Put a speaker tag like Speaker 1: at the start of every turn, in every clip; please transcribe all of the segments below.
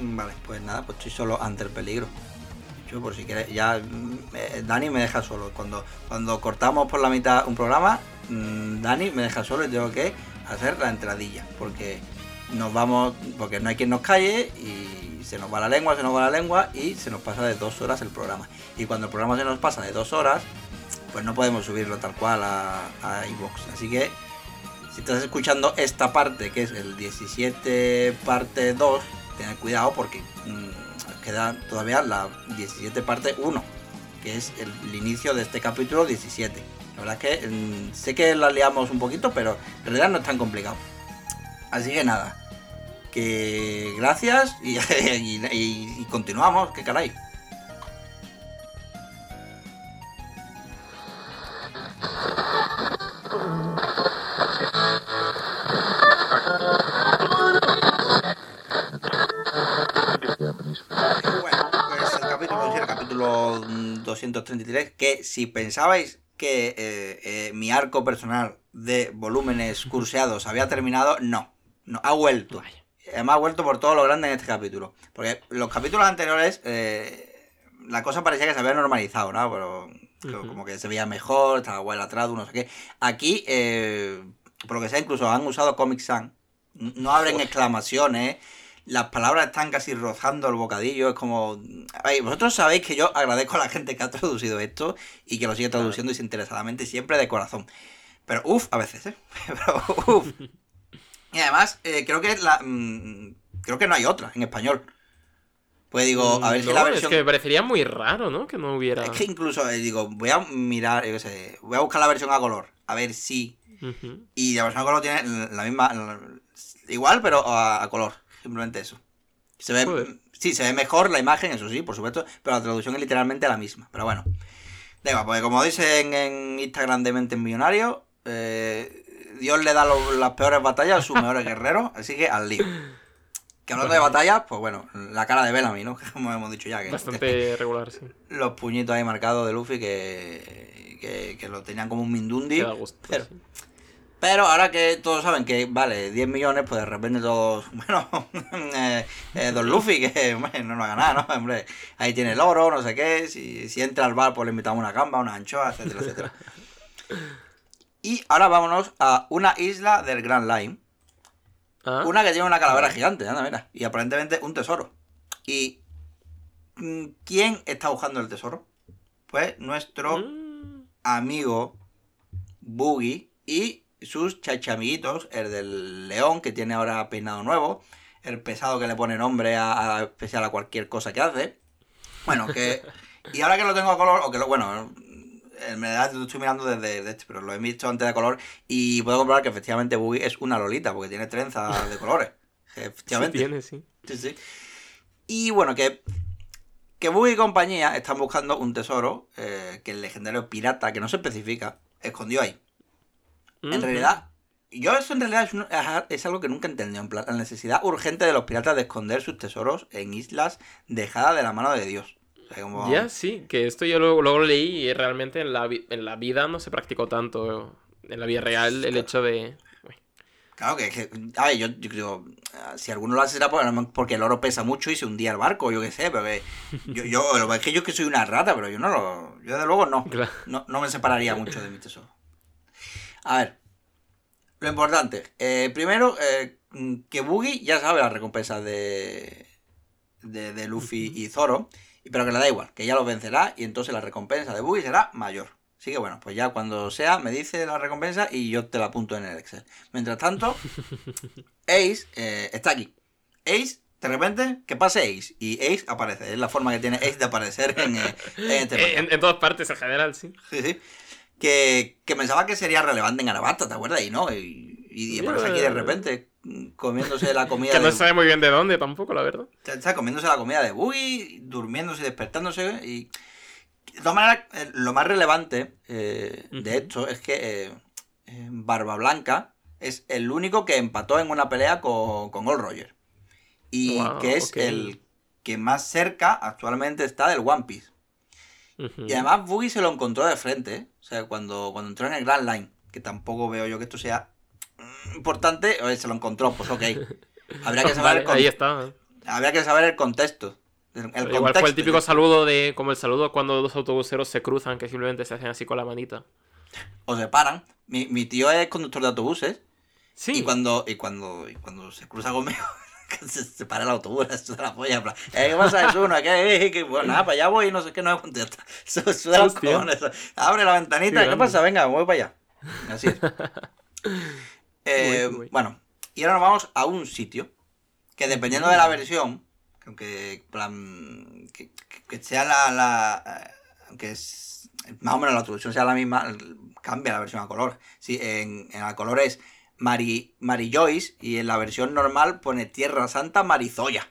Speaker 1: Mm, Vale, pues nada, pues estoy solo ante el peligro. Yo por si quieres, ya mm, eh, Dani me deja solo. Cuando, cuando cortamos por la mitad un programa, mm, Dani me deja solo y tengo que hacer la entradilla. Porque nos vamos, porque no hay quien nos calle y se nos va la lengua, se nos va la lengua y se nos pasa de dos horas el programa. Y cuando el programa se nos pasa de dos horas, pues no podemos subirlo tal cual a, a iVoox. Así que si estás escuchando esta parte, que es el 17 parte 2, ten cuidado porque mm, queda todavía la 17 parte 1, que es el, inicio de este capítulo 17. La verdad es que mm, sé que la liamos un poquito, pero en realidad no es tan complicado. Así que nada, que gracias y- y continuamos, que caray. Capítulo mm, 233, que si pensabais que eh, eh, mi arco personal de volúmenes curseados había terminado, no, no, ha vuelto.
Speaker 2: Vaya.
Speaker 1: Además ha vuelto por todo lo grande en este capítulo. Porque los capítulos anteriores, eh, la cosa parecía que se había normalizado, ¿no? Pero como que se veía mejor, estaba guay atrás, no sé qué. Aquí, por lo que sea, incluso han usado Comic Sans. No abren exclamaciones. Las palabras están casi rozando el bocadillo. Es como. Ay, vosotros sabéis que yo agradezco a la gente que ha traducido esto y que lo sigue traduciendo desinteresadamente, siempre de corazón. Pero uff, a veces, ¿eh? Pero uff. Y además, eh, creo que la. mm, creo que no hay otra en español. Pues digo, a ver si la
Speaker 2: Es
Speaker 1: versión.
Speaker 2: que me parecería muy raro, ¿no? Que no hubiera.
Speaker 1: Es que incluso, eh, digo, voy a mirar, yo qué sé, voy a buscar la versión a color, a ver si. Y la versión a color tiene la misma. la- igual, pero a, a color. Simplemente eso. Se ve,
Speaker 2: Joder.
Speaker 1: sí, se ve mejor la imagen, eso sí, por supuesto, pero la traducción es literalmente la misma. Pero bueno. Igual, porque como dicen en Instagram de Mentes Millonarios, eh, Dios le da lo- las peores batallas a sus mejores guerreros, así que al lío. Que hablando de batallas, pues bueno, la cara de Bellamy, ¿no? Como hemos dicho ya, que
Speaker 2: Bastante regular, sí.
Speaker 1: los puñitos ahí marcados de Luffy que, que, que lo tenían como un Mindundi.
Speaker 2: Gusto.
Speaker 1: Pero,
Speaker 2: sí.
Speaker 1: Pero ahora que todos saben que vale 10 millones, pues de repente todos, bueno, eh, eh, Don Luffy, que hombre, no nos ha ganado, ¿no? Hombre, ahí tiene el oro, no sé qué, si, si entra al bar, pues le invitamos una gamba, una anchoa, etcétera, etcétera. Y ahora vámonos a una isla del Grand Line.
Speaker 2: Ah,
Speaker 1: Una que tiene una calavera gigante, anda, mira. Y aparentemente un tesoro. ¿Y mm, quién está buscando el tesoro? Pues nuestro
Speaker 2: mm,
Speaker 1: amigo Boogie y sus chachamiguitos, el del león que tiene ahora peinado nuevo, el pesado que le pone nombre a, a- especial a cualquier cosa que hace. Bueno, que... Y ahora que lo tengo a color, o que lo... Bueno, en realidad lo estoy mirando desde, desde este, pero lo he visto antes de color y puedo comprobar que efectivamente Boogie es una lolita porque tiene trenzas de colores.
Speaker 2: sí
Speaker 1: Efectivamente.
Speaker 2: tiene, sí.
Speaker 1: Sí, sí. Y bueno, que, que Buggy y compañía están buscando un tesoro eh, que el legendario pirata, que no se especifica, escondió ahí. En realidad, yo eso en realidad es, un- es- algo que nunca he entendido. En plan, la necesidad urgente de los piratas de esconder sus tesoros en islas dejadas de la mano de Dios. O sea, como-
Speaker 2: Ya, sí, que esto yo luego, luego leí y realmente en la, en la vida no se practicó tanto. En la vida real, el hecho de.
Speaker 1: Claro que, que- a ver, yo, yo digo, ah, si alguno lo hace será por- porque el oro pesa mucho y se hundía el barco, yo qué sé, pero que yo, yo, lo que es que yo que soy una rata, pero yo no lo, yo de luego no.
Speaker 2: Claro.
Speaker 1: No, no me separaría mucho de mi tesoro. A ver. Lo importante. eh, primero, eh, que Boogie ya sabe las recompensas de, de, de Luffy y Zoro. Pero que le da igual, que ya los vencerá y entonces la recompensa de Boogie será mayor. Así que bueno, pues ya cuando sea me dice la recompensa y yo te la apunto en el Excel. Mientras tanto, Ace eh, está aquí. Ace, de repente, que pase Ace. Y Ace aparece. Es la forma que tiene Ace de aparecer en, eh, en este
Speaker 2: En, en todas partes, en general, sí.
Speaker 1: Sí, sí. Que, que pensaba que sería relevante en Arabasta, ¿te acuerdas? Y no, y, y, y aparece aquí de repente comiéndose la comida
Speaker 2: Que no
Speaker 1: de...
Speaker 2: sabe muy bien de dónde tampoco, la verdad.
Speaker 1: Está comiéndose la comida de Boogie, durmiéndose despertándose. Y de todas maneras, eh, lo más relevante eh, de esto es que eh, eh, Barba Blanca es el único que empató en una pelea con, con Gold Roger. Y
Speaker 2: Wow,
Speaker 1: que es el que más cerca actualmente está del One Piece. Y además Boogie se lo encontró de frente, ¿eh? O sea, cuando, cuando entró en el Grand Line, que tampoco veo yo que esto sea mm, importante, oye, se lo encontró, pues ok. Habría que saber
Speaker 2: Vale,
Speaker 1: el
Speaker 2: ahí está.
Speaker 1: Habría que saber el contexto. El, el
Speaker 2: Pero Igual
Speaker 1: contexto,
Speaker 2: fue el típico saludo de. como el saludo cuando dos autobuseros se cruzan, que simplemente se hacen así con la manita.
Speaker 1: O se paran. Mi, mi tío es conductor de autobuses.
Speaker 2: Sí.
Speaker 1: Y cuando, y cuando, y cuando se cruza conmigo, se, se para el autobús, de la polla, "Eh, ¿qué pasa, es uno? ¿Qué, eh, qué? Bueno, nada, para allá voy y no sé qué, no me contesta. Suda los cojones. Abre la ventanita,
Speaker 2: Qué
Speaker 1: ¿qué
Speaker 2: grande.
Speaker 1: pasa? Venga, voy para allá. Así es. Eh,
Speaker 2: Muy, muy.
Speaker 1: Bueno, y ahora nos vamos a un sitio que dependiendo de la versión, que aunque plan, que, que- que sea la, la eh, aunque es más o menos la traducción sea la misma, cambia la versión a color. Sí, en, en a color es Mari, Mari Joyce y en la versión normal pone Tierra Santa Marizoya.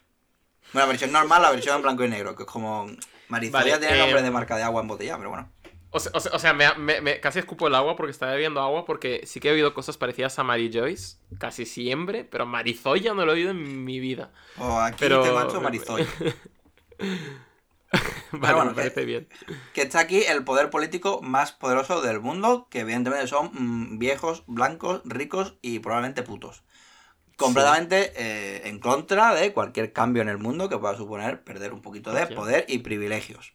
Speaker 1: Bueno, la versión normal, la versión en blanco y negro, que es como Marizoya
Speaker 2: Vale,
Speaker 1: tiene
Speaker 2: eh,
Speaker 1: nombre de marca de agua embotellada, pero bueno.
Speaker 2: O sea, o sea- me, me- me- casi escupo el agua porque estaba bebiendo agua porque sí que he oído cosas parecidas a Mary Joyce, casi siempre, pero Marizoya no lo he oído en mi vida.
Speaker 1: O aquí
Speaker 2: Pero-
Speaker 1: tengo hecho Marizoya.
Speaker 2: Vale,
Speaker 1: bueno,
Speaker 2: me parece bien.
Speaker 1: que está aquí el poder político más poderoso del mundo, que evidentemente son mm, viejos, blancos, ricos y probablemente putos. Completamente eh, en contra de cualquier cambio en el mundo que pueda suponer perder un poquito de poder y privilegios.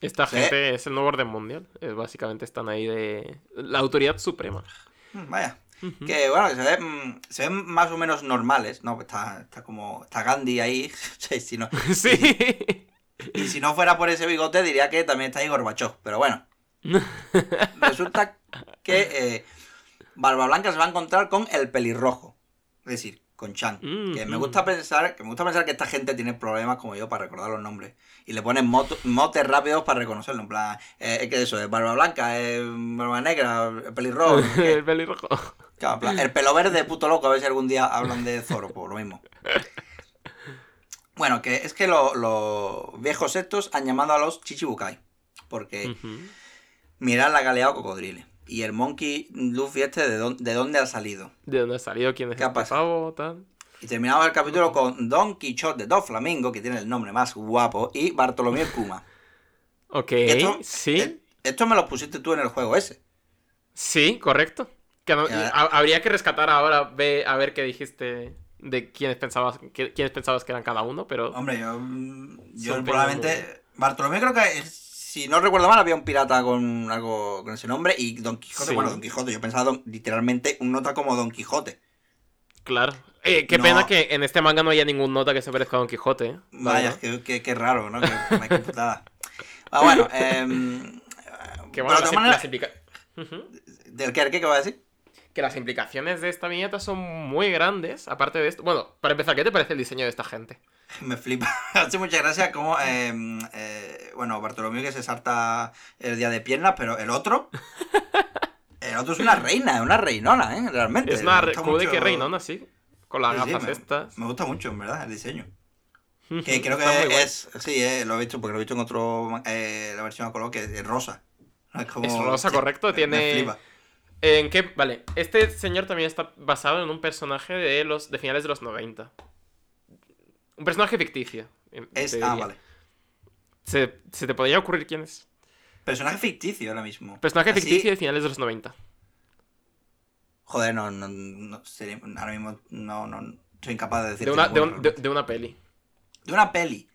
Speaker 2: Esta
Speaker 1: Sí.
Speaker 2: gente es el nuevo orden mundial. Es, básicamente están ahí de... La autoridad suprema.
Speaker 1: Mm, Vaya. Que bueno, que se, ve, mm, se ven más o menos normales, ¿no? Está, está como. Está Gandhi ahí. Sí, si no,
Speaker 2: sí.
Speaker 1: Y si no fuera por ese bigote, diría que también está ahí Gorbachov. Pero bueno. Resulta que eh, Barba Blanca se va a encontrar con el pelirrojo. Es decir, con Chan.
Speaker 2: Mm,
Speaker 1: que me
Speaker 2: mm.
Speaker 1: gusta pensar, que me gusta pensar que esta gente tiene problemas como yo para recordar los nombres. Y le ponen moto- motes rápidos para reconocerlo. En plan, eh, ¿qué es eso? Es Barba Blanca, es Barba Negra, el pelirrojo.
Speaker 2: el pelirrojo.
Speaker 1: Claro, plan, el pelo verde, puto loco, a ver si algún día hablan de Zoro, por lo mismo. Bueno, que es que lo- los viejos estos han llamado a los Chichibukai. Porque mirad la galeado cocodrile. Y el Monkey Luffy este, ¿de dónde, de dónde ha salido?
Speaker 2: ¿De dónde ha salido? ¿Quién es
Speaker 1: ¿Qué ha
Speaker 2: este
Speaker 1: pasado?
Speaker 2: pavo? Tal?
Speaker 1: Y terminamos el capítulo con Don Quichotte de Dos Flamingo, que tiene el nombre más guapo, y Bartolomé Kuma.
Speaker 2: Ok,
Speaker 1: Esto-
Speaker 2: sí.
Speaker 1: eh, Esto me lo pusiste tú en el juego ese.
Speaker 2: Sí, correcto. Que no- habría que rescatar ahora, ve, a ver qué dijiste de quiénes pensabas, qué- quiénes pensabas que eran cada uno, pero...
Speaker 1: Hombre, yo, yo probablemente. Bartolomé creo que, si no recuerdo mal, había un pirata con algo con ese nombre. Y Don Quijote,
Speaker 2: Sí.
Speaker 1: bueno, Don Quijote, yo pensaba don- literalmente un nota como Don Quijote.
Speaker 2: Claro. Eh, qué
Speaker 1: No.
Speaker 2: pena que en este manga no haya ningún nota que se parezca a Don Quijote. ¿eh? La
Speaker 1: Vaya, qué, qué- qué raro, ¿no? Qué, qué putada. Ah, bueno,
Speaker 2: Que,
Speaker 1: pero
Speaker 2: bueno, las implica- Ujú.
Speaker 1: ¿Del qué, qué, qué va a decir?
Speaker 2: Que las implicaciones de esta viñeta son muy grandes, aparte de esto... Bueno, para empezar, ¿qué te parece el diseño de esta gente?
Speaker 1: Me flipa. Hace mucha gracia como, em, eh, bueno, Bartolomé que se salta el día de piernas, pero el otro. El otro es una reina, es una reinona, ¿eh? Realmente.
Speaker 2: Es una... ¿Cómo de qué reinona, sí? Con las
Speaker 1: Sí,
Speaker 2: gafas
Speaker 1: me-
Speaker 2: estas.
Speaker 1: Me gusta mucho, en verdad, el diseño. Que creo que es. Sí, eh, lo he visto porque lo he visto en otro. eh, la versión a color que es rosa. Es, como-
Speaker 2: Es rosa, correcto, tiene-
Speaker 1: Me flipa.
Speaker 2: ¿En qué? Vale, este señor también está basado en un personaje de los de finales de los 90. Un personaje ficticio. en
Speaker 1: Es, ah, vale.
Speaker 2: ¿Se, se te podría ocurrir quién es?
Speaker 1: Personaje ficticio ahora mismo.
Speaker 2: Personaje
Speaker 1: Así-
Speaker 2: ficticio de finales de los 90.
Speaker 1: Joder, no, no, no sería- ahora mismo no, no soy incapaz de decir.
Speaker 2: De una, de, un- de- de una peli.
Speaker 1: de una peli.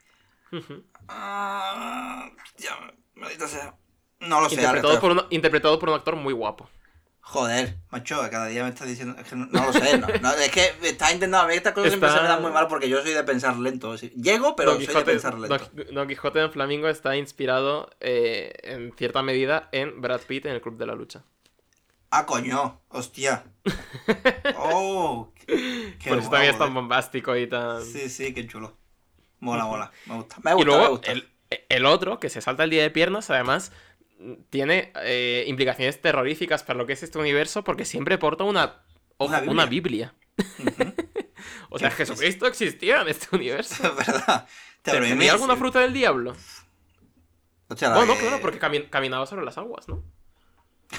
Speaker 1: Ah, ya, maldita sea. No lo sé. ahora
Speaker 2: interpretado,
Speaker 1: estoy-
Speaker 2: por un, interpretado por un actor muy guapo.
Speaker 1: Joder, macho, cada día me estás diciendo. Es que no, no lo sé, no, no, es que estás intentando. A mí estas cosas siempre
Speaker 2: Está-
Speaker 1: se me dan muy mal porque yo soy de pensar lento. Llego, pero
Speaker 2: Don
Speaker 1: soy de pensar lento.
Speaker 2: Don- Quijote en Flamingo está inspirado eh, en cierta medida en Brad Pitt en el Club de la Lucha.
Speaker 1: Ah, coño, hostia. Oh, qué, qué
Speaker 2: por eso también es tan bombástico y tan...
Speaker 1: eh. Sí, sí, qué chulo. Mola, mola. Me gusta. Me gusta,
Speaker 2: y luego
Speaker 1: me gusta.
Speaker 2: El, el otro, que se salta el día de piernas, además tiene eh, implicaciones terroríficas para lo que es este universo porque siempre porta una, ojo,
Speaker 1: Una
Speaker 2: una
Speaker 1: Biblia.
Speaker 2: O sea, Jesucristo existía en este universo.
Speaker 1: Verdad. Te
Speaker 2: ¿Tenía alguna fruta del diablo?
Speaker 1: Hostia, la
Speaker 2: Bueno,
Speaker 1: que-
Speaker 2: claro, porque cami- caminaba sobre las aguas, ¿no?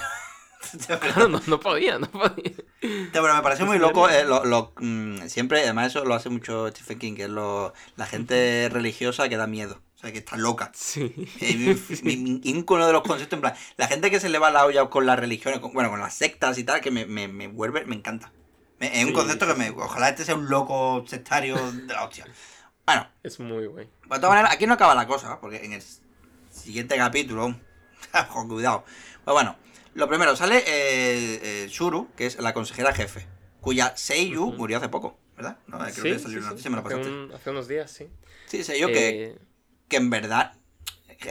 Speaker 2: Claro, no, no podía, no podía.
Speaker 1: Pero me parece muy loco, eh, lo, lo, mm, siempre, además eso lo hace mucho Stephen King, que es lo, la gente religiosa que da miedo, o sea, que está loca.
Speaker 2: Sí.
Speaker 1: Eh, mi, ícono de los conceptos, en plan, la gente que se le va la olla con las religiones, con- bueno, con las sectas y tal, que me, me, me vuelve, me encanta. Me- es un concepto
Speaker 2: sí,
Speaker 1: que me, ojalá este sea un loco sectario de la hostia. Bueno,
Speaker 2: Es muy guay.
Speaker 1: de todas maneras, aquí no acaba la cosa, porque en el siguiente capítulo. ojo, cuidado. Pues bueno, lo primero, sale eh, eh, Shuru, que es la consejera jefe, cuya Seiyu murió hace poco, ¿verdad? No, creo
Speaker 2: Sí,
Speaker 1: que
Speaker 2: sí,
Speaker 1: salió una
Speaker 2: sí.
Speaker 1: noticia, me lo
Speaker 2: Hace,
Speaker 1: pasaste.
Speaker 2: un- hace unos días, sí.
Speaker 1: Sí, Seiyu que,
Speaker 2: Eh,
Speaker 1: que en verdad.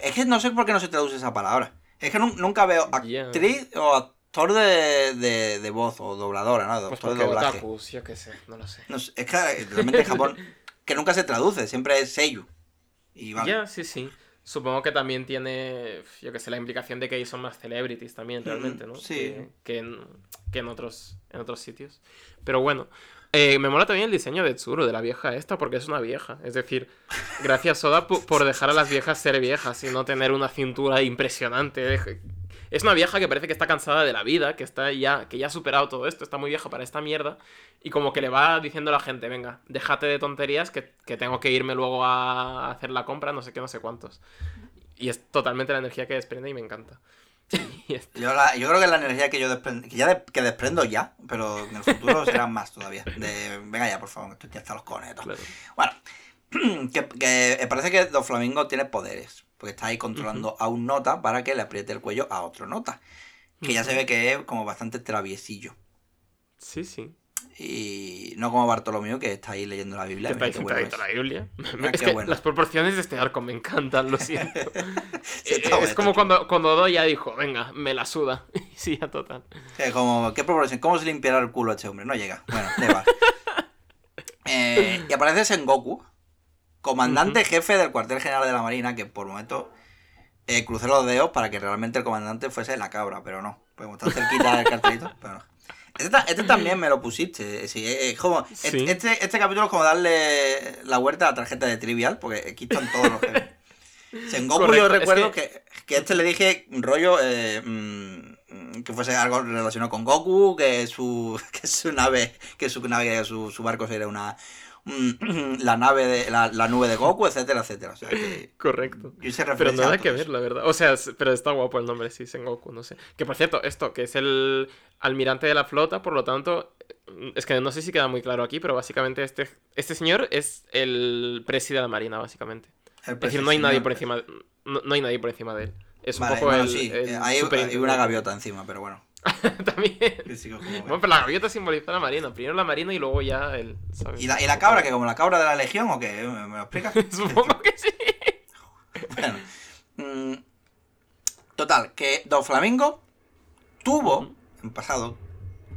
Speaker 1: Es que no sé por qué no se traduce esa palabra. Es que nun- nunca veo actriz o actor de, de, de voz o dobladora, ¿no?
Speaker 2: pues
Speaker 1: Actor de doblaje.
Speaker 2: yo qué sé, no lo sé.
Speaker 1: No es que eh, realmente en Japón, que nunca se traduce, siempre es Seiyu. Y vale.
Speaker 2: Ya, sí, sí. Supongo que también tiene, yo qué sé, la implicación de que ahí son más celebrities también, realmente, ¿no?
Speaker 1: sí.
Speaker 2: Que, que en, que en otros, en otros sitios. Pero bueno, eh, me mola también el diseño de Tsuru, de la vieja esta, porque es una vieja. Es decir, gracias Soda por dejar a las viejas ser viejas y no tener una cintura impresionante. Es una vieja que parece que está cansada de la vida, que está ya, que ya ha superado todo esto, está muy vieja para esta mierda. Y como que le va diciendo a la gente, venga, déjate de tonterías, que, que tengo que irme luego a hacer la compra, no sé qué, no sé cuántos. Y es totalmente la energía que desprende y me encanta.
Speaker 1: Yo, la- yo creo que la energía que yo desprendo, que ya de- que desprendo ya, pero en el futuro será más todavía. De, venga ya, por favor, que estoy ya hasta los conetos.
Speaker 2: claro.
Speaker 1: Bueno, que, que parece que Don Flamingo tiene poderes, porque está ahí controlando a un nota para que le apriete el cuello a otro nota. Que ya se ve que es como bastante traviesillo.
Speaker 2: Sí, sí.
Speaker 1: Y no como Bartolomeo, que está ahí leyendo la Biblia.
Speaker 2: Está sentadito la. Biblia. Es que
Speaker 1: bueno.
Speaker 2: las proporciones de este arco me encantan, lo siento. Eh, es
Speaker 1: bueno,
Speaker 2: como cuando, cuando Odo ya dijo, venga, me la suda. sí, ya total.
Speaker 1: como, ¿qué proporción? ¿Cómo se limpiará el culo a este hombre? No llega. Bueno, da igual. Eh, y aparece Sengoku, comandante jefe del cuartel general de la Marina, que por momento eh, crucé los dedos para que realmente el comandante fuese la cabra, pero no. Como está cerquita del cartelito, pero no. Este, este también me lo pusiste. sí, es es como,
Speaker 2: Sí.
Speaker 1: este, este, capítulo es como darle la vuelta a la tarjeta de Trivial, porque aquí están todos los jefes. Sengoku yo
Speaker 2: es
Speaker 1: recuerdo
Speaker 2: que-
Speaker 1: que... que este le dije rollo eh, mm, que fuese algo relacionado con Goku, que su que su nave, que su nave, su, su barco sería una la nave de la, la nube de Goku, etcétera, etcétera. O sea, que
Speaker 2: Correcto.
Speaker 1: hice
Speaker 2: Pero nada que ver, la verdad. O sea, pero está guapo el nombre, sí, Sengoku, no sé. Que por cierto, esto, que es el almirante de la flota, por lo tanto, es que no sé si queda muy claro aquí, pero básicamente este, este señor es el presi de la marina, básicamente. Es decir, no hay nadie por encima, no, no hay nadie por encima de él. Es un poco
Speaker 1: bueno,
Speaker 2: el,
Speaker 1: sí,
Speaker 2: el
Speaker 1: eh, hay, una gaviota encima, pero bueno.
Speaker 2: También.
Speaker 1: Como-
Speaker 2: Bueno, pero la gaviota simboliza la marina. Primero la marina y luego ya el. ¿sabes?
Speaker 1: ¿Y la, ¿Y la cabra, que como la cabra de la legión o qué? ¿Me, lo explicas?
Speaker 2: Supongo que sí.
Speaker 1: Bueno, mm, total, que Don Flamingo tuvo, en pasado,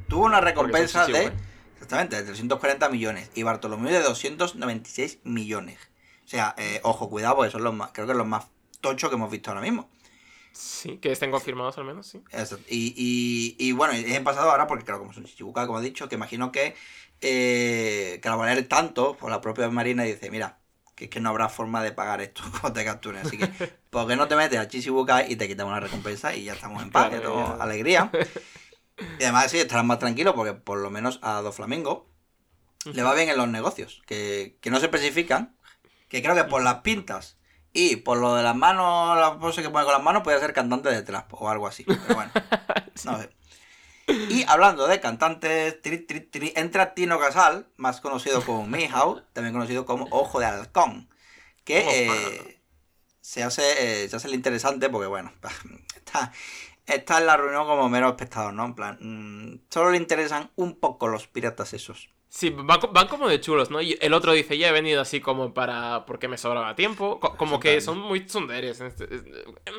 Speaker 1: tuvo una recompensa
Speaker 2: son
Speaker 1: de,
Speaker 2: chichigüe.
Speaker 1: exactamente, de 340 millones y Bartolomé de 296 millones. O sea, eh, ojo, cuidado, porque son los más, creo que los más tochos que hemos visto ahora mismo.
Speaker 2: Sí, que estén confirmados al menos, sí.
Speaker 1: Eso. Y, y, y bueno, es en pasado ahora porque, claro, como son chichibucas, como he dicho, que imagino que, eh, que valer tanto, por la propia Marina dice, mira, que es que no habrá forma de pagar esto cuando te capturen. Así que, ¿por qué no te metes a Chichibuca y te quitamos una recompensa y ya estamos en paz,
Speaker 2: Claro,
Speaker 1: todo alegría? Y además sí, estarás más tranquilo porque por lo menos a Do Flamingo le va bien en los negocios, que, que no se especifican, que creo que por las pintas y por lo de las manos, la pose que pone con las manos, puede ser cantante de trap o algo así. Pero bueno, no sé. Y hablando de cantantes, tri, tri, tri, entra Tino Casal, más conocido como Mihao, también conocido como Ojo de Halcón, que eh, se, hace, eh, se hace el interesante porque, bueno, está, está en la reunión como mero espectador, ¿no? En plan, mm, solo le interesan un poco los piratas esos.
Speaker 2: Sí, van, van como de chulos, ¿no? Y el otro dice, ya he venido así como para... porque me sobraba tiempo. Co- como que son muy tsunderes. este- es-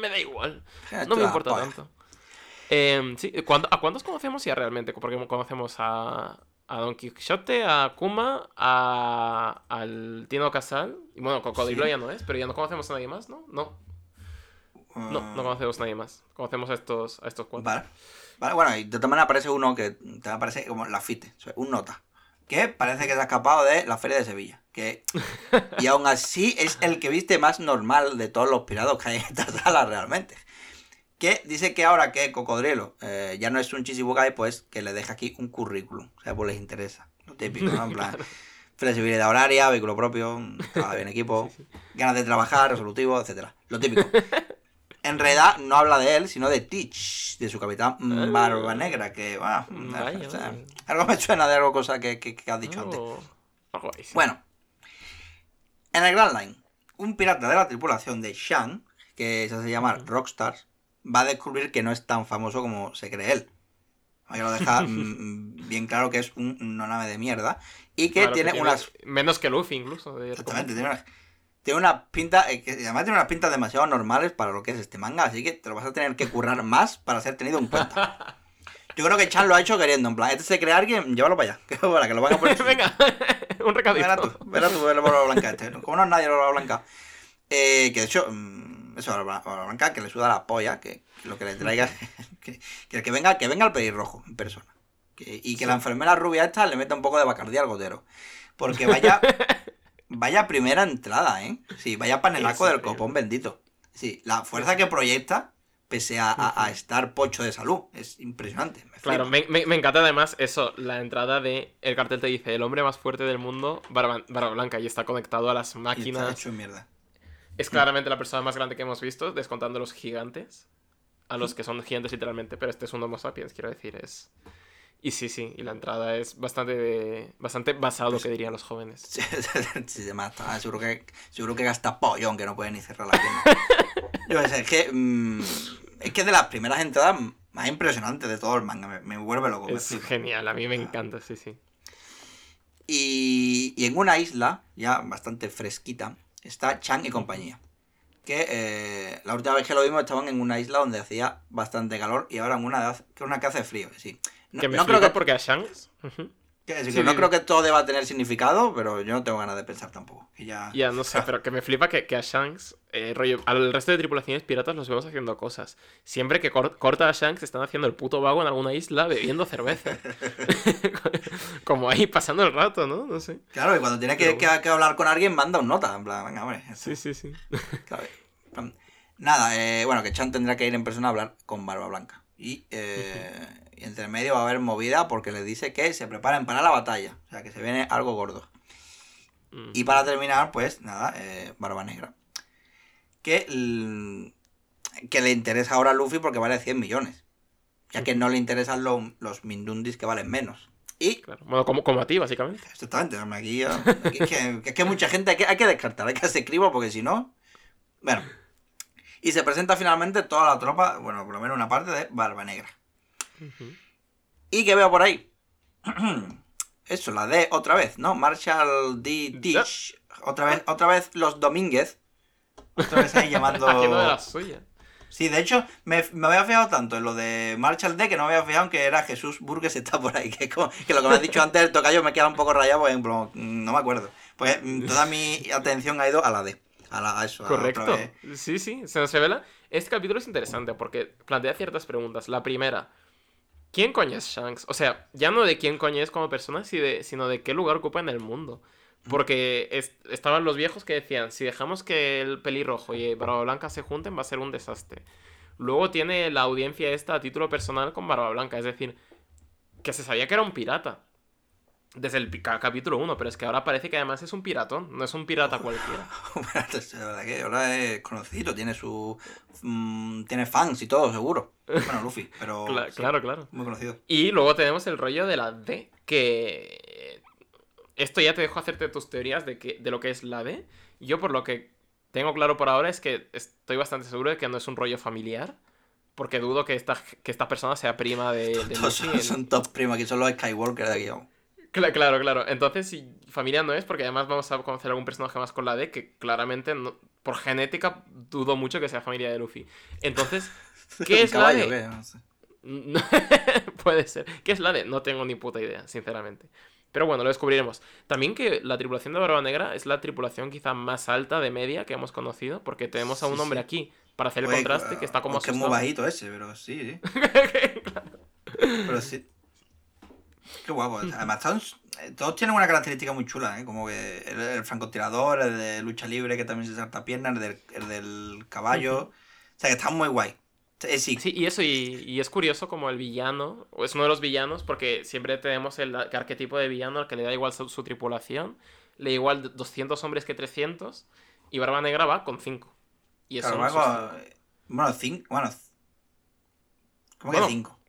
Speaker 2: Me da igual. No me importa
Speaker 1: Joder.
Speaker 2: tanto. Eh, sí, ¿cuándo- ¿a cuántos conocemos ya realmente? Porque conocemos a, a Don Quixote, a Kuma, a, al Tino Casal. Y bueno, Cocodrilo
Speaker 1: Sí.
Speaker 2: ya no es, pero ya no conocemos a nadie más, ¿no? No, no, no conocemos a nadie más. Conocemos a estos, a estos cuatro.
Speaker 1: Vale. Vale, bueno, y de todas maneras aparece uno que te aparece como la FITE, un nota. Que parece que se ha escapado de la Feria de Sevilla. Que, y aún así es el que viste más normal de todos los pirados que hay en esta sala realmente. Que dice que ahora que Cocodrilo eh, ya no es un Chichibukai, pues que le deja aquí un currículum. O sea, pues les interesa. Lo típico, ¿no? En plan, flexibilidad horaria, vehículo propio, trabaja bien en equipo, ganas de trabajar, resolutivo, etcétera. Lo típico. En realidad no habla de él, sino de Teach, de su capitán mm, Barba Negra, que
Speaker 2: Vaya,
Speaker 1: o sea,
Speaker 2: vaya.
Speaker 1: algo me suena de algo cosa que, que- que has dicho antes.
Speaker 2: Oh.
Speaker 1: Bueno, En el Grand Line, un pirata de la tripulación de Shang, que se hace llamar Rockstars, va a descubrir que no es tan famoso como se cree él. Que lo deja mm, bien claro que es un- una nave de mierda y que
Speaker 2: Claro,
Speaker 1: tiene unas
Speaker 2: Menos que Luffy, incluso. de-
Speaker 1: Exactamente, tiene una, tiene una pinta, eh, que además tiene unas pintas demasiado normales para lo que es este manga, así que te lo vas a tener que currar más para ser tenido en cuenta. Yo creo que Chan lo ha hecho queriendo, en plan, este se cree alguien, llévalo para allá, que para que lo van a poner.
Speaker 2: Venga, un recadito.
Speaker 1: Verás tú, verás tú el barba blanca este. Como no es nadie el barba blanca. Eh, que de hecho, mm, eso, la barba blanca que le suda la polla, que, que lo que le traiga, que, que, que venga, que venga el pelirrojo en persona. Que- y que la enfermera rubia esta le meta un poco de bacardía al gotero. Porque vaya, vaya primera entrada, ¿eh? Sí, vaya panelaco del copón bendito. Sí, la fuerza que proyecta, pese a, a- a estar pocho de salud, es impresionante. me
Speaker 2: Claro, me, me- me encanta además eso, la entrada de. El cartel te dice: el hombre más fuerte del mundo, Barba, Barba Blanca, y está conectado a las
Speaker 1: Y está
Speaker 2: máquinas.
Speaker 1: hecho mierda.
Speaker 2: Es claramente la persona más grande que hemos visto, descontando los gigantes. A los que son gigantes literalmente, pero este es un Homo sapiens, quiero decir, es. Y sí, sí, y la entrada es bastante, bastante basado,
Speaker 1: Pues
Speaker 2: que dirían los jóvenes.
Speaker 1: Sí, sí, mata. Seguro que, seguro que gasta pollón que no puede ni cerrar la tienda. Yo qué sé, es que, mm, es que de las primeras entradas más impresionantes de todo el manga. Me, me vuelve loco.
Speaker 2: Es genial, a mí me encanta, sí, sí.
Speaker 1: Y, y en una isla, ya bastante fresquita, está Chang y compañía. Que eh, la última vez que lo vimos estaban en una isla donde hacía bastante calor y ahora en una, de una que hace frío. Sí. No,
Speaker 2: que me
Speaker 1: no
Speaker 2: flipa
Speaker 1: creo que,
Speaker 2: porque a Shanks.
Speaker 1: sí, que no creo que todo deba tener significado, pero yo no tengo ganas de pensar tampoco. Que ya...
Speaker 2: Ya, no sé, pero que me flipa que, que a Shanks, eh, rollo, al resto de tripulaciones piratas los vemos haciendo cosas. Siempre que cor- corta a Shanks están haciendo el puto vago en alguna isla bebiendo cerveza. Como ahí pasando el rato, ¿no? No sé.
Speaker 1: Claro, y cuando tiene que,
Speaker 2: Pero
Speaker 1: que- que hablar con alguien, manda un nota. En plan, venga, hombre.
Speaker 2: Sí, sí, sí.
Speaker 1: Claro, Nada, eh, bueno, que Chan tendrá que ir en persona a hablar con Barba Blanca. Y, eh, y entre medio va a haber movida porque le dice que se preparen para la batalla. O sea, que se viene algo gordo.
Speaker 2: Mm.
Speaker 1: Y para terminar, pues nada, eh, Barba Negra. Que, que le interesa ahora a Luffy porque vale 100 millones. Ya que no le interesan lo- los Mindundis que valen menos. Y
Speaker 2: Claro. Bueno, como, como a ti, básicamente.
Speaker 1: Exactamente, aquí, aquí es, que, que es que mucha gente hay que, hay que descartar, hay que hacer cribo porque si no. Bueno. Y se presenta finalmente toda la tropa, bueno, por lo menos una parte de Barba Negra. ¿Y qué veo por ahí? Eso, la D otra vez, ¿no? Marshall D. Teach. Otra vez, otra vez los Domínguez. Otra vez ahí llamando.
Speaker 2: Haciendo de la suya.
Speaker 1: Sí, de hecho, me, me había fijado tanto en lo de Marshall D que no me había fijado en que era Jesús Burgues está por ahí. Que, es como- que lo que me has dicho antes del tocayo me queda un poco rayado, porque en plan, mm, no me acuerdo. Pues mm, toda mi atención ha ido a la D. A, la, a eso, a otra
Speaker 2: Correcto.
Speaker 1: vez.
Speaker 2: Sí, sí, se nos revela. Este capítulo es interesante porque plantea ciertas preguntas. La primera, ¿quién coño es Shanks? O sea, ya no de quién coño es como persona, sino de qué lugar ocupa en el mundo. Porque es- estaban los viejos que decían, si dejamos que el pelirrojo y Barba Blanca se junten va a ser un desastre. Luego tiene la audiencia esta a título personal con Barba Blanca, es decir, que se sabía que era un pirata. Desde el capítulo 1, pero es que ahora parece que además es un piratón, no es un pirata cualquiera.
Speaker 1: Verdad que ahora es conocido, tiene su. mm, tiene fans y todo, seguro. Bueno, Luffy, pero. Sí,
Speaker 2: claro, claro.
Speaker 1: Muy conocido.
Speaker 2: Y luego tenemos el rollo de la D, que esto ya te dejo hacerte tus teorías de, que, de lo que es la D. Yo por lo que tengo claro por ahora es que estoy bastante seguro de que no es un rollo familiar, porque dudo que esta, que esta persona sea prima de, de
Speaker 1: Todos
Speaker 2: Luffy
Speaker 1: son, son top primo, aquí son los Skywalker de aquí. vamos.
Speaker 2: Cla- Claro, claro. Entonces, si familia no es, porque además vamos a conocer algún personaje más con la D que claramente, no- por genética, dudo mucho que sea familia de Luffy. Entonces, ¿qué
Speaker 1: ¿Un
Speaker 2: es la
Speaker 1: caballo
Speaker 2: D?
Speaker 1: o qué? No sé.
Speaker 2: Puede ser. ¿Qué es la de? No tengo ni puta idea, sinceramente. Pero bueno, lo descubriremos. También que la tripulación de Barba Negra es la tripulación quizá más alta de media que hemos conocido, porque tenemos a un
Speaker 1: Sí,
Speaker 2: hombre
Speaker 1: sí.
Speaker 2: aquí para hacer el
Speaker 1: Oye,
Speaker 2: contraste que está como
Speaker 1: es que es muy bajito ese, pero sí, sí. Pero sí. Qué guapo. Además, todos, eh, todos tienen una característica muy chula, ¿eh? Como que el, el francotirador, el de lucha libre que también se salta piernas, el del, el del caballo. O sea, que están muy guay. Eh, sí,
Speaker 2: Sí, y eso, y, y es curioso como el villano, o es uno de los villanos, porque siempre tenemos el arquetipo de villano al que le da igual su, su tripulación, le da igual 200 hombres que 300, y Barba Negra va con 5. Y eso
Speaker 1: claro,
Speaker 2: no
Speaker 1: va con- Bueno, cinco. Bueno, ¿cómo
Speaker 2: Bueno,
Speaker 1: que cinco?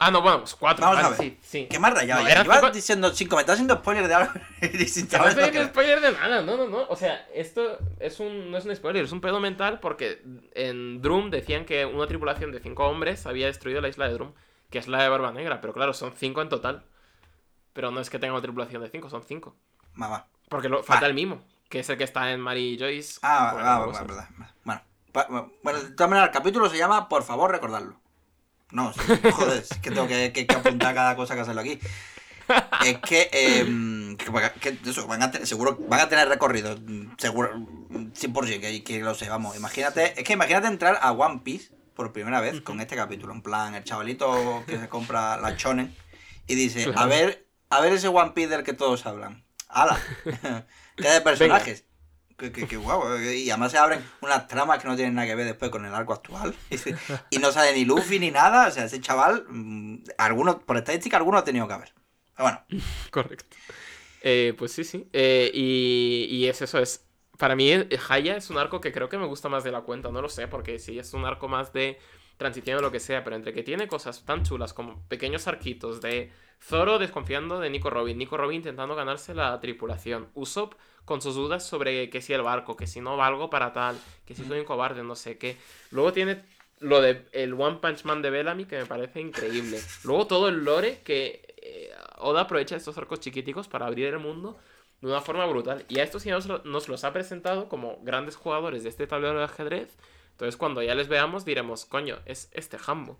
Speaker 2: Ah, no, bueno, pues cuatro.
Speaker 1: Vamos
Speaker 2: vale,
Speaker 1: a ver.
Speaker 2: sí, sí.
Speaker 1: ¿Qué más rayado?
Speaker 2: No,
Speaker 1: llevas
Speaker 2: cinco-
Speaker 1: diciendo cinco, me estás haciendo spoiler de algo
Speaker 2: no estoy haciendo spoiler de nada, no, no, no. O sea, esto es un, no es un spoiler, es un pedo mental porque en Drum decían que una tripulación de cinco hombres había destruido la isla de Drum, que es la de Barba Negra, pero claro, son cinco en total. Pero no es que tenga una tripulación de cinco, son cinco.
Speaker 1: Mamá.
Speaker 2: Porque lo, falta
Speaker 1: Ah.
Speaker 2: el mimo, que es el que está en Mary Joyce.
Speaker 1: Ah, ah, ah, verdad. Bueno, bueno, de todas maneras, el capítulo se llama Por favor, recordarlo. No, joder, es que tengo que, que- que apuntar cada cosa que hacerlo aquí. Es que, eh, que, que eso, van a tener, seguro van a tener recorrido, seguro, mm, 100% que, que lo sé, vamos, imagínate, es que imagínate entrar a One Piece por primera vez con este capítulo, en plan, el chavalito que se compra la chonen y dice, a ver, a ver ese One Piece del que todos hablan. ¡Hala! ¿Qué de personajes? Que, que, que guau, y además se abren unas tramas que no tienen nada que ver después con el arco actual. Y no sale ni Luffy ni nada. O sea, ese chaval, mm, algunos, por estadística, alguno ha tenido que haber. Bueno,
Speaker 2: Correcto. Eh, pues sí, sí. Eh, y, y es eso, es... Para mí, eh, Haya es un arco que creo que me gusta más de la cuenta, no lo sé, porque sí, es un arco más de transición o lo que sea, pero entre que tiene cosas tan chulas como pequeños arquitos de Zoro desconfiando de Nico Robin, Nico Robin intentando ganarse la tripulación, Usopp con sus dudas sobre que si el barco, que si no valgo para tal, que si soy un cobarde, no sé qué. Luego tiene lo de el One Punch Man de Bellamy que me parece increíble. Luego todo el lore que eh, Oda aprovecha estos arcos chiquiticos para abrir el mundo de una forma brutal. Y a estos sí nos, lo- nos los ha presentado como grandes jugadores de este tablero de ajedrez. Entonces cuando ya les veamos diremos, coño, es este Jambo.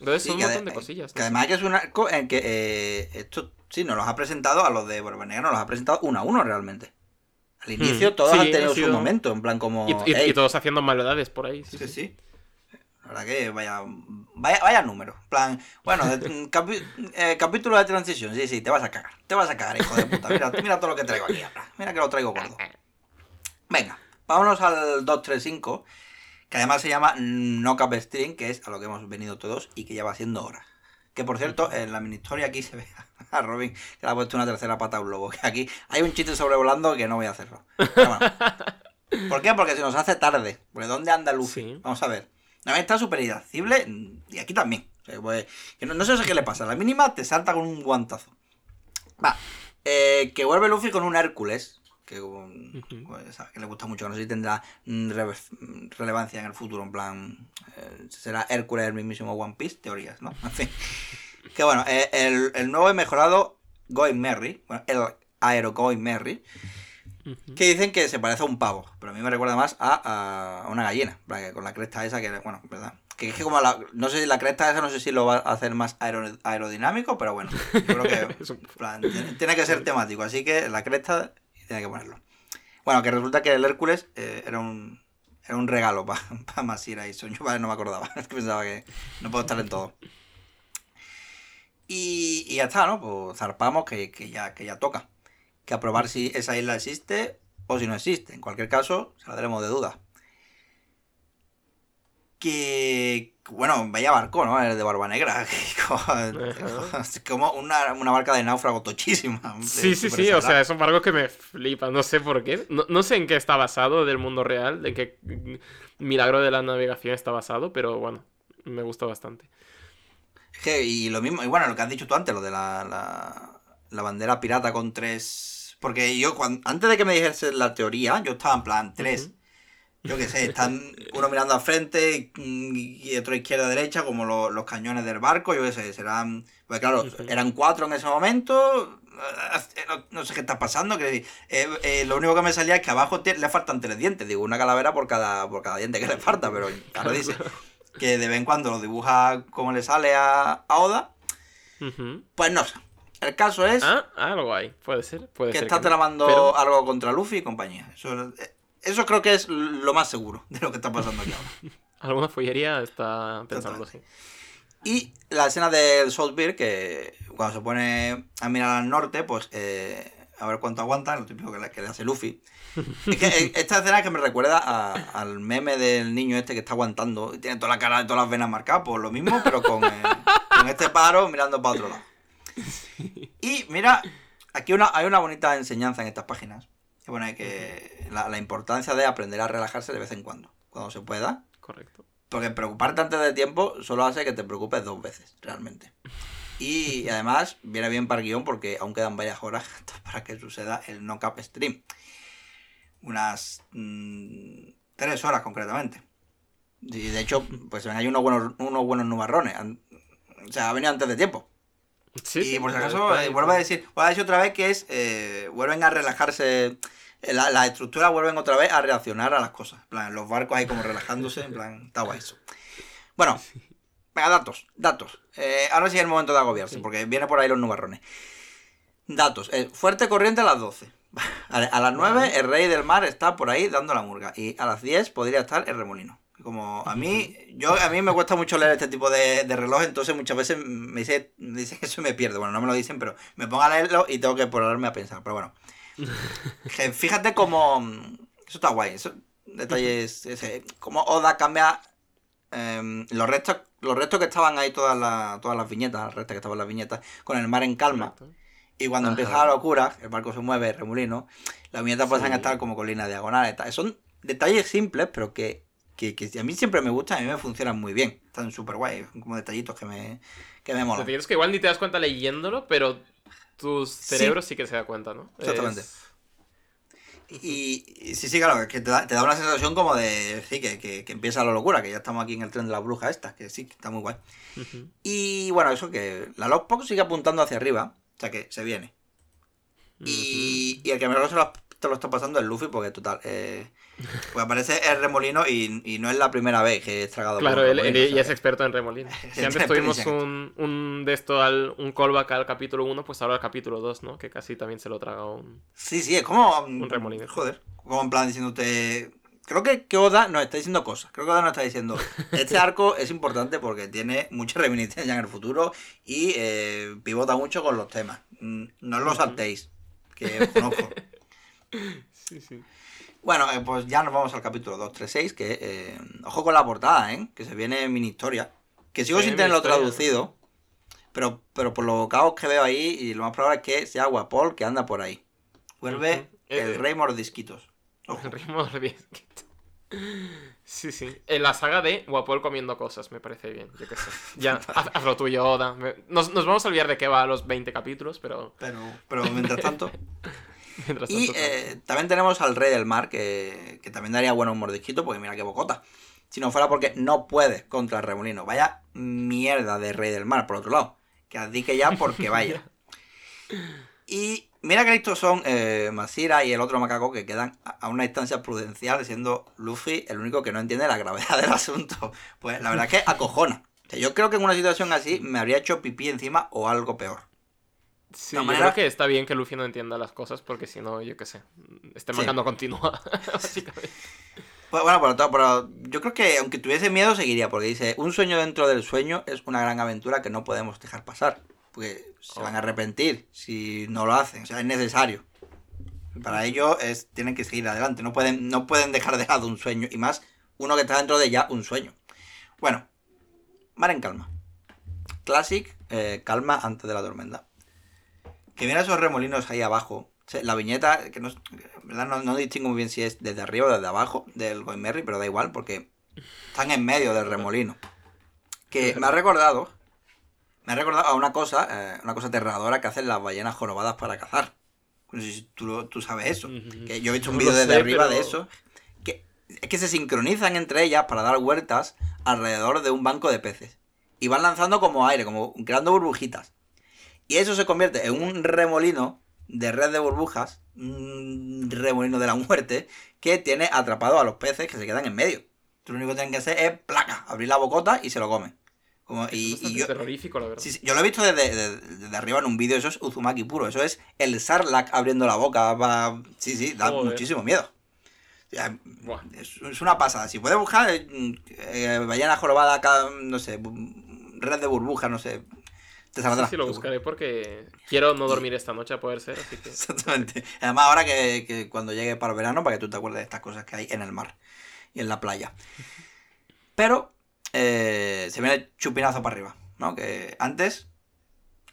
Speaker 2: Entonces
Speaker 1: sí,
Speaker 2: son un montón de cosillas.
Speaker 1: que
Speaker 2: no
Speaker 1: además que es un arco en que eh, esto sí nos los ha presentado a los de nos los ha presentado uno a uno realmente. Al inicio
Speaker 2: Hmm,
Speaker 1: todos
Speaker 2: sí,
Speaker 1: han tenido
Speaker 2: sido-
Speaker 1: su momento, en plan como.
Speaker 2: Y, y-
Speaker 1: "Ey,
Speaker 2: y todos haciendo maldades por ahí. Sí,
Speaker 1: Sí,
Speaker 2: sí.
Speaker 1: sí. La verdad que vaya, vaya, vaya número. En plan, bueno, de- capi- eh, capítulo de transición. Sí, sí, te vas a cagar. Te vas a cagar, hijo de puta. Mira, mira todo lo que traigo aquí ahora. Mira que lo traigo gordo. Venga, vámonos al 235, que además se llama No Cap String, que es a lo que hemos venido todos y que ya va siendo hora. Que por cierto, en la mini historia aquí se ve a Robin que le ha puesto una tercera pata a un lobo. Que aquí hay un chiste sobrevolando que no voy a hacerlo. Pero bueno. ¿Por qué? Porque se nos hace tarde. Porque ¿dónde anda Luffy?
Speaker 2: Sí.
Speaker 1: Vamos a ver. La está súper irascible y aquí también. O sea, pues, que no, no sé qué le pasa. La mínima te salta con un guantazo. Va. Eh, que vuelve Luffy con un Hércules. Que, um, pues, que le gusta mucho. No sé si tendrá mm, relevancia en el futuro. En plan, eh, será Hércules el mismísimo One Piece. Teorías, ¿no? En fin. Que bueno, eh, el, el nuevo y mejorado Going Merry. Bueno, el Aero Going Merry. Que dicen que se parece a un pavo, pero a mí me recuerda más a, a una gallina, con la cresta esa que, bueno, ¿verdad? Que es que como la, no sé si la cresta esa, no sé si lo va a hacer más aero- aerodinámico, pero bueno, yo creo que plan, tiene, tiene que ser temático, así que la cresta tiene que ponerlo. Bueno, que resulta que el Hércules eh, era un era un regalo para pa Masira y vale, no me acordaba, es que pensaba que no puedo estar en todo. Y, y ya está, ¿no? Pues zarpamos que, que ya, que ya toca. Que a probar si esa isla existe o si no existe. En cualquier caso, se la daremos de duda. Que, bueno, vaya barco, ¿no? El de Barba Negra. Como una, una barca de náufrago tochísima.
Speaker 2: Sí, sí, sí, o sea, son algo que me flipa, no sé por qué. No, no sé en qué está basado del mundo real, en qué milagro de la navegación está basado, pero bueno, me gusta bastante.
Speaker 1: Y lo mismo, y bueno, lo que has dicho tú antes, lo de la, la, la bandera pirata con tres. Porque yo, cuando, antes de que me dijese la teoría, yo estaba en plan tres. Yo qué sé, están uno mirando al frente y, otro izquierda derecha, como lo- los cañones del barco, yo qué sé, serán. Pues claro, eran cuatro en ese momento. eh, No, no sé qué está pasando. Que, eh, eh, lo único que me salía es que abajo te- le faltan tres dientes. Digo, una calavera por cada, por cada diente que le falta, pero ahora dice que de vez en cuando lo dibuja como le sale a, a Oda. Pues no sé. El caso es
Speaker 2: Ah, algo hay, puede ser, puede
Speaker 1: que
Speaker 2: ser.
Speaker 1: está
Speaker 2: que no.
Speaker 1: tramando
Speaker 2: Pero-
Speaker 1: algo contra Luffy y compañía. Eso, eso creo que es lo más seguro de lo que está pasando aquí ahora.
Speaker 2: Alguna follería está pensando así.
Speaker 1: Y la escena del Saltbeer, que cuando se pone a mirar al norte, pues eh, a ver cuánto aguanta, lo típico que le, que le hace Luffy. Es que eh, esta escena es que me recuerda a- al meme del niño este que está aguantando y tiene toda la cara, todas las venas marcadas, pues lo mismo, pero con, eh, con este pájaro mirando para otro lado. Y mira, aquí una, hay una bonita enseñanza en estas páginas. Que pone que la, la importancia de aprender a relajarse de vez en cuando, cuando se pueda.
Speaker 2: Correcto.
Speaker 1: Porque preocuparte antes de tiempo solo hace que te preocupes dos veces, realmente. Y además viene bien para el guion porque aún quedan varias horas para que suceda el knock-up stream. Unas mm, tres horas concretamente. Y de hecho, pues ven ahí unos buenos, unos buenos nubarrones. O sea, ha venido antes de tiempo.
Speaker 2: Sí,
Speaker 1: y
Speaker 2: sí,
Speaker 1: por si acaso, eh, vuelvo a decir, vuelvo a decir otra vez que es, eh, vuelven a relajarse, eh, la- las estructuras vuelven otra vez a reaccionar a las cosas. En plan, los barcos ahí como relajándose, en plan, está guay eso. Bueno, venga, datos, datos. Eh, ahora sí es el momento de agobiarse,
Speaker 2: Sí.
Speaker 1: porque viene por ahí los nubarrones. Datos, eh, fuerte corriente a las 12. A, las 9 el rey del mar está por ahí dando la murga. Y a las 10 podría estar el remolino. Como a mí, yo a mí me cuesta mucho leer este tipo de, de reloj, entonces muchas veces me dice, me dicen que eso me pierde. Bueno, no me lo dicen, pero me pongo a leerlo y tengo que ponerme a pensar. Pero bueno. Fíjate cómo. Eso está guay. Eso, detalles. Ese, cómo Oda cambia em, los restos. Los restos que estaban ahí todas las, todas las viñetas, el resto que estaban las viñetas, con el mar en calma.
Speaker 2: Correcto.
Speaker 1: Y cuando
Speaker 3: Ajá.
Speaker 1: empieza la locura, el barco se mueve, el remolino, las viñetas pasan
Speaker 2: Sí.
Speaker 1: a estar como colinas diagonales. tal. Son detalles simples, pero que, que, que a mí siempre me gustan, a mí me funcionan muy bien. Están súper guay, son como detallitos que me, que me molan.
Speaker 2: Detallitos que igual ni te das cuenta leyéndolo, pero tu cerebro sí, que se da cuenta, ¿no?
Speaker 1: Exactamente.
Speaker 2: Es-
Speaker 1: Y, y sí, sí, claro, que te da, te da una sensación como de, sí, que, que, que empieza la locura, que ya estamos aquí en el tren de la bruja esta, que sí, que está muy guay.
Speaker 2: Ujú.
Speaker 1: Y bueno, eso que la logbox sigue apuntando hacia arriba, o sea que se viene. Y, y el que mejor se lo, te lo está pasando es Luffy, porque total, eh, pues aparece el remolino y, y no es la primera vez que es tragado
Speaker 2: Claro, él, él
Speaker 1: remolino, ¿sabes?
Speaker 2: es experto en remolinos. Si antes tuvimos un, un de esto, al, un callback al capítulo 1, pues ahora al capítulo 2, ¿no? Que casi también se lo traga un...
Speaker 1: Sí, sí, es como.
Speaker 2: Un remolino.
Speaker 1: Joder. Como en plan diciéndote. Creo que, que Oda nos está diciendo cosas. Creo que Oda nos está diciendo. Este arco es importante porque tiene mucha reminiscencia en el futuro y eh, pivota mucho con los temas. Mm, No os lo saltéis. Que conozco.
Speaker 2: Sí, sí.
Speaker 1: Bueno, eh, pues ya nos vamos al capítulo 236. Que eh, ojo con la portada, ¿eh? Que se viene mini historia. Que sigo sin tenerlo
Speaker 2: historia,
Speaker 1: traducido. Pero, pero por los caos que veo ahí, y lo más probable es que sea Guapol que anda por ahí. Vuelve
Speaker 2: Ujú. Eh,
Speaker 1: el rey mordisquitos.
Speaker 2: Biscuit. Sí, sí. En la saga de Guapol comiendo cosas, me parece bien. Yo qué sé. Ya, haz, haz lo tuyo, Oda. Nos, nos vamos a olvidar de qué va a los 20 capítulos, pero
Speaker 1: Pero, pero mientras tanto.
Speaker 2: mientras
Speaker 1: y eh, también tenemos al rey del mar, que, que también daría bueno un mordisquito, porque mira qué bocota. Si no fuera porque no puede contra el remolino. Vaya mierda de rey del mar, por otro lado. Que abdique ya porque vaya. Y mira que estos son eh, Masira y el otro macaco que quedan a una distancia prudencial, siendo Luffy el único que no entiende la gravedad del asunto. Pues la verdad es que acojona. O sea, yo creo que en una situación así me habría hecho pipí encima o algo peor.
Speaker 2: Sí, yo
Speaker 1: manera-
Speaker 2: creo que está bien que Luffy no entienda las cosas, porque si no, yo qué sé.
Speaker 1: Sí.
Speaker 2: manga no continúa, básicamente.
Speaker 1: Pues bueno, por todo, pero yo creo que aunque tuviese miedo seguiría, porque dice, un sueño dentro del sueño es una gran aventura que no podemos dejar pasar, porque se van a arrepentir si no lo hacen, o sea, es necesario. Para ello es, tienen que seguir adelante, no pueden, no pueden dejar de lado un sueño, y más uno que está dentro de ya un sueño. Bueno, mar en calma. Classic, eh, calma antes de la tormenta. Que mira esos remolinos ahí abajo. La viñeta, que no, verdad no, no distingo muy bien si es desde arriba o desde abajo del Goimerry, pero da igual porque están en medio del remolino. Que me ha recordado, me ha recordado a una cosa, eh, una cosa aterradora que hacen las ballenas jorobadas para cazar. No sé si tú, tú sabes eso. Que yo he visto un
Speaker 2: No
Speaker 1: vídeo desde
Speaker 2: sé,
Speaker 1: arriba de eso. Que es que se sincronizan entre ellas para dar vueltas alrededor de un banco de peces. Y van lanzando como aire, como creando burbujitas. Y eso se convierte en un remolino de red de burbujas, un remolino de la muerte, que tiene atrapado a los peces que se quedan en medio. Tú lo único que tienen que hacer es placa, abrir la bocota y se lo comen. Como, y,
Speaker 2: es
Speaker 1: y
Speaker 2: bastante
Speaker 1: yo,
Speaker 2: terrorífico, la verdad.
Speaker 1: sí, sí, yo lo he visto desde, desde- desde arriba en un vídeo, eso es Uzumaki puro, eso es el Sarlacc abriendo la boca. va- Sí, sí, da
Speaker 2: Joder.
Speaker 1: muchísimo miedo. Es, una pasada. Si puedes buscar eh, eh, ballena jorobada acá, no sé, red de burbujas, no sé. Te saldrá.
Speaker 2: sí, lo buscaré porque quiero no dormir esta noche a poder ser, así que...
Speaker 1: Exactamente. Además, ahora que, que cuando llegue para el verano, para que tú te acuerdes de estas cosas que hay en el mar y en la playa. Pero eh, se viene el chupinazo para arriba, ¿no? Que antes,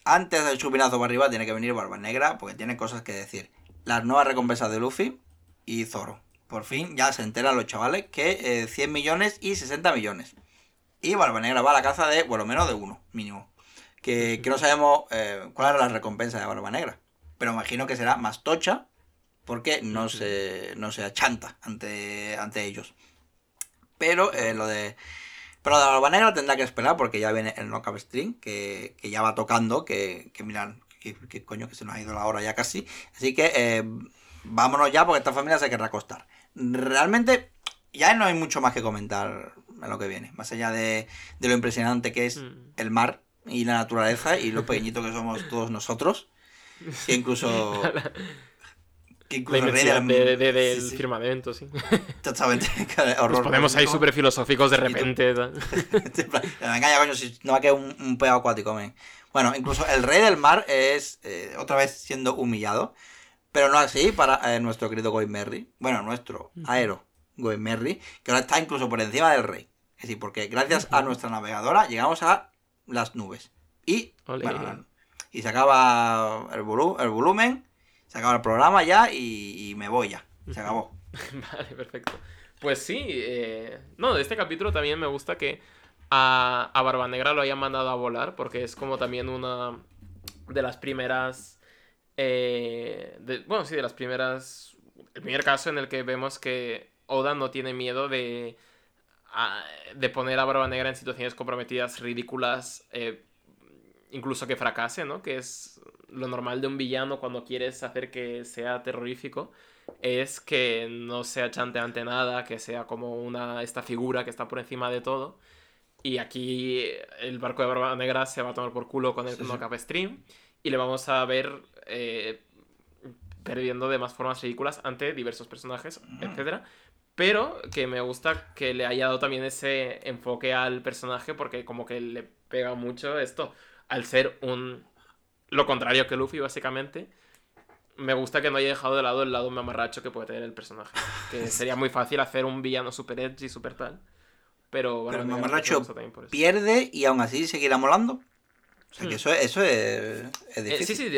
Speaker 1: antes del chupinazo para arriba, tiene que venir Barba Negra porque tiene cosas que decir. Las nuevas recompensas de Luffy y Zoro. Por fin ya se enteran los chavales que eh, 100 millones y 60 millones. Y Barba Negra va a la caza de, bueno, menos de uno, mínimo. Que, que no sabemos eh, cuál era la recompensa de Barba Negra. Pero imagino que será más tocha porque no se, no se achanta ante, ante ellos. Pero eh, lo de. Pero Barba Negra tendrá que esperar porque ya viene el Knockup String, que, que ya va tocando, que, que mirad, que, que coño, que se nos ha ido la hora ya casi. Así que eh, vámonos ya porque esta familia se querrá acostar. Realmente ya no hay mucho más que comentar en lo que viene, más allá de, de lo impresionante que es
Speaker 2: Mm.
Speaker 1: el mar y la naturaleza y lo pequeñito que somos todos nosotros. Que incluso. Que
Speaker 2: La
Speaker 1: incluso el rey
Speaker 2: inmensidad
Speaker 1: del-
Speaker 2: de, de- del
Speaker 1: sí,
Speaker 2: firmamento, sí.
Speaker 1: Totalmente.
Speaker 2: Nos ponemos ahí súper filosóficos de repente. tal.
Speaker 1: En plan, Venga ya, coño, si no va a quedar un, un peo acuático. Bueno, incluso el rey del mar es eh, otra vez siendo humillado. Pero no así para eh, nuestro querido Goimerri. Bueno, nuestro aero Goimerri, que ahora está incluso por encima del rey. Es decir, porque gracias a nuestra navegadora llegamos a las nubes. Y, bueno, y se acaba el, volu- el volumen, se acaba el programa ya y, me voy ya. Se acabó.
Speaker 2: Vale, perfecto. Pues sí, eh, no, de este capítulo también me gusta que a, a Barba Negra lo hayan mandado a volar, porque es como también una de las primeras, eh, de- bueno, sí, de las primeras, el primer caso en el que vemos que Oda no tiene miedo de, de poner a Barba Negra en situaciones comprometidas, ridículas, eh, incluso que fracase, ¿no? Que es lo normal de un villano cuando quieres hacer que sea terrorífico es que no sea chante ante nada, que sea como una esta figura que está por encima de todo. Y aquí el barco de Barba Negra se va a tomar por culo con el
Speaker 1: Sí, sí.
Speaker 2: Stream y le vamos a ver eh, perdiendo de más formas ridículas ante diversos personajes, etcétera. Pero que me gusta que le haya dado también ese enfoque al personaje porque como que le pega mucho esto al ser un lo contrario que Luffy básicamente me gusta que no haya dejado de lado el lado mamarracho que puede tener el personaje. Que sería muy fácil hacer un villano super edgy, super tal. Pero,
Speaker 1: Pero
Speaker 2: Barba
Speaker 1: el mamarracho
Speaker 2: eso.
Speaker 1: Pierde y aún así seguirá molando. O sea que
Speaker 2: Hmm.
Speaker 1: eso, eso es, es
Speaker 2: Eh,
Speaker 1: difícil.
Speaker 2: sí, sí,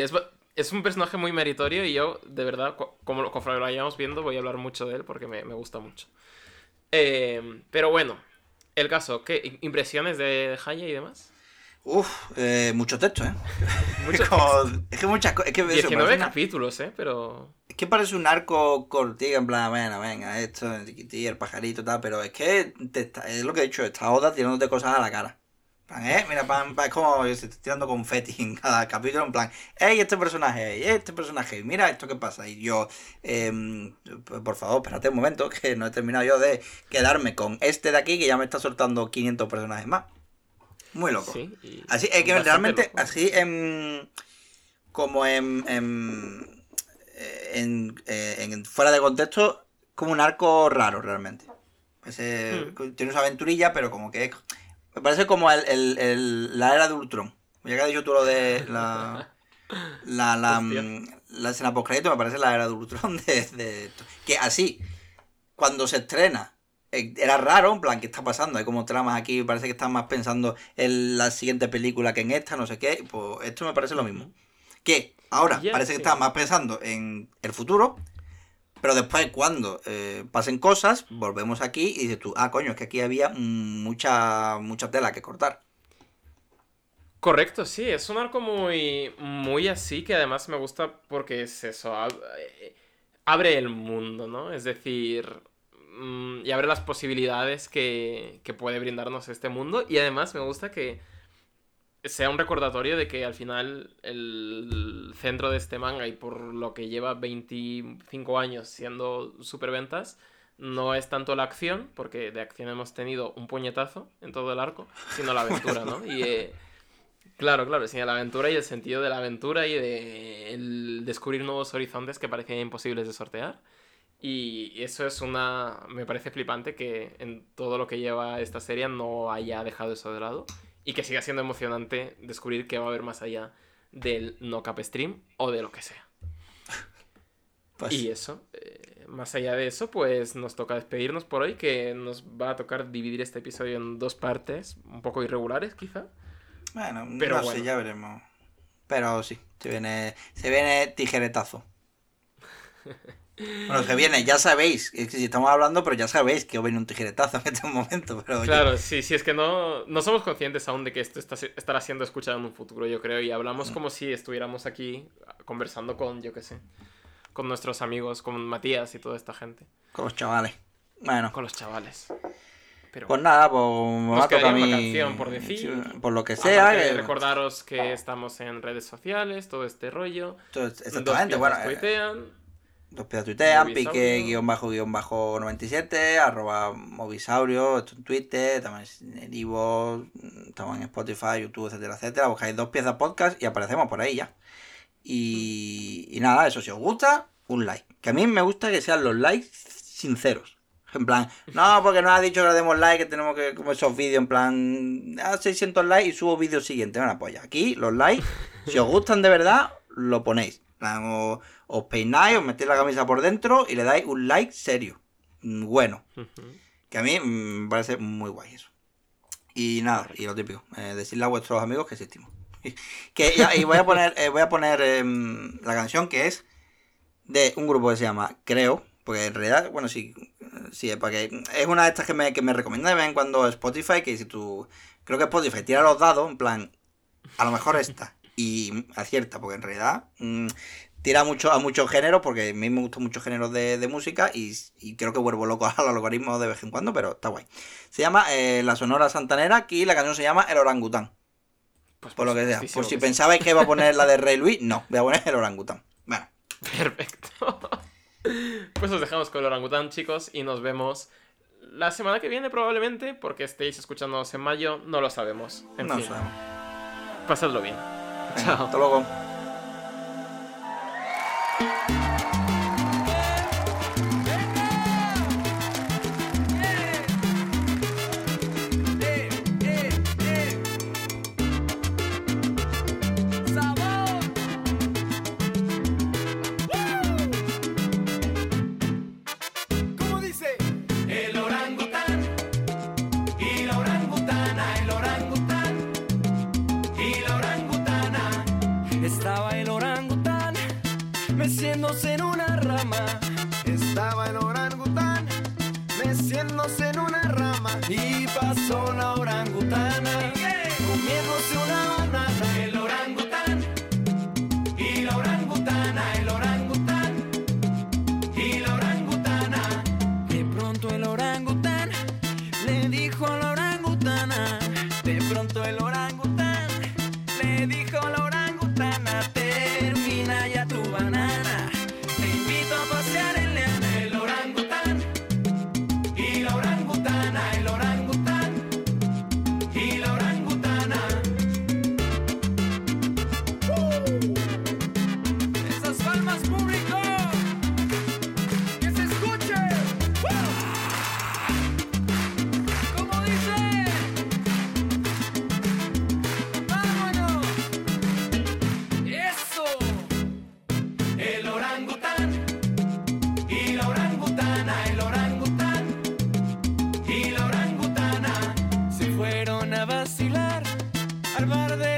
Speaker 2: es, un personaje muy meritorio y yo, de verdad, co- como lo, conforme lo vayamos viendo, voy a hablar mucho de él porque me, me gusta mucho. Eh, pero bueno, el caso, ¿qué impresiones de Haya y demás?
Speaker 1: Uf, eh, mucho texto, ¿eh?
Speaker 2: Mucho
Speaker 1: es, que muchas cosas. Es que, eso,
Speaker 2: 19
Speaker 1: parece una-
Speaker 2: capítulos, ¿eh? Pero...
Speaker 1: es que parece un arco cortico, en plan, venga, venga, esto, el pajarito, tal, pero es que te está- es lo que he dicho, está Oda tirándote cosas a la cara. Eh, mira, pan, pan, es como se está tirando confeti en cada capítulo, en plan, hey, este personaje, hey, este personaje, mira esto que pasa. Y yo, em, por favor, espérate un momento, que no he terminado yo de quedarme con este de aquí, que ya me está soltando 500 personajes más. Muy loco.
Speaker 2: Sí,
Speaker 1: Así, es que realmente,
Speaker 2: loco.
Speaker 1: así en. Como en. en, en- eh, en- fuera de contexto, como un arco raro realmente.
Speaker 2: Hmm.
Speaker 1: Tiene su aventurilla, pero como que es. Me parece como el, el- el- la era de Ultron. Ya que has dicho tú lo de la. La, la, mm, la escena post me parece la era de Ultron de, de esto. Que así, cuando se estrena, era raro, en plan, ¿qué está pasando? Hay como tramas aquí, parece que están más pensando en la siguiente película que en esta, no sé qué. Pues esto me parece lo mismo. Que ahora parece que
Speaker 2: sí.
Speaker 1: está más pensando en el futuro, pero después cuando eh, pasen cosas, volvemos aquí y dices tú, ah, coño, es que aquí había mucha, mucha tela que cortar.
Speaker 2: Correcto, sí, es un arco muy, muy así que además me gusta porque es eso, ab- eh, abre el mundo, ¿no? Es decir, mm, y abre las posibilidades que, que puede brindarnos este mundo y además me gusta que sea un recordatorio de que al final el centro de este manga y por lo que lleva 25 años siendo superventas no es tanto la acción, porque de acción hemos tenido un puñetazo en todo el arco, sino la aventura, ¿no? Y eh, claro, claro, sino la aventura y el sentido de la aventura y de descubrir nuevos horizontes que parecían imposibles de sortear. Y eso es una... me parece flipante que en todo lo que lleva esta serie no haya dejado eso de lado y que siga siendo emocionante descubrir qué va a haber más allá del no cap stream o de lo que sea.
Speaker 1: Pues,
Speaker 2: Y eso, eh, más allá de eso, pues nos toca despedirnos por hoy, que nos va a tocar dividir este episodio en dos partes, un poco irregulares quizá.
Speaker 1: Bueno,
Speaker 2: Pero
Speaker 1: no sé,
Speaker 2: bueno.
Speaker 1: ya veremos. Pero sí, se viene, se viene tijeretazo. Bueno, que viene, ya sabéis, es que si estamos hablando, pero ya sabéis que viene un tijeretazo en este momento. Pero oye,
Speaker 2: Claro, sí, sí, es que no, no somos conscientes aún de que esto está, estará siendo escuchado en un futuro, yo creo, y hablamos como si estuviéramos aquí conversando con, yo qué sé, con nuestros amigos, con Matías y toda esta gente,
Speaker 1: con los chavales. Bueno,
Speaker 2: con los chavales. Pero
Speaker 1: pues nada, pues me va a tocar
Speaker 2: canción por decir.
Speaker 1: Por lo que sea. que-
Speaker 2: recordaros que estamos en redes sociales, todo este rollo.
Speaker 1: Exactamente, bueno. eh. Los piezas tuitean, pique guion bajo guion bajo 97, arroba movisaurio, esto en Twitter, también en Ivo, estamos en Spotify, YouTube, etcétera, etcétera. Buscáis dos piezas podcast y aparecemos por ahí ya. Y, y nada, eso si os gusta, un like. Que a mí me gusta que sean los likes sinceros. En plan, no, porque nos ha dicho que le demos like, que tenemos que, como esos vídeos, en plan, a 600 likes y subo vídeo siguiente. Bueno, pues ya, aquí los likes, si os gustan de verdad, lo ponéis. En plan, os, peináis, os metéis la camisa por dentro y le dais un like serio. Mm, Bueno, que a mí mm, me parece muy guay eso. Y nada, y lo típico, eh, decirle a vuestros amigos que existimos. que, y voy a poner, eh, voy a poner em, la canción que es de un grupo que se llama Creo, porque en realidad, bueno, sí, sí, porque es una de estas que me, que me recomienda de vez en cuando Spotify, que si tú, creo que Spotify tira los dados, en plan, a lo mejor esta, y acierta, porque en realidad mm, tira mucho a muchos géneros, porque a mí me gustan muchos géneros de, de música, y, y creo que vuelvo loco al algoritmo de vez en cuando, pero está guay. Se llama eh, La Sonora Santanera, y la canción se llama El Orangután.
Speaker 2: Pues
Speaker 1: Por lo que sea. Por si
Speaker 2: que
Speaker 1: pensabais que iba a poner la de Rey Luis, no, voy a poner el orangután. Bueno,
Speaker 2: Perfecto. Pues os dejamos con el orangután, chicos, y nos vemos la semana que viene probablemente, porque estéis escuchándonos en mayo, no lo sabemos. En
Speaker 1: no
Speaker 2: fin,
Speaker 1: sabemos.
Speaker 2: pasadlo bien.
Speaker 1: Venga,
Speaker 2: Chao.
Speaker 1: Hasta luego.
Speaker 3: ¿Cómo vacilar al bar de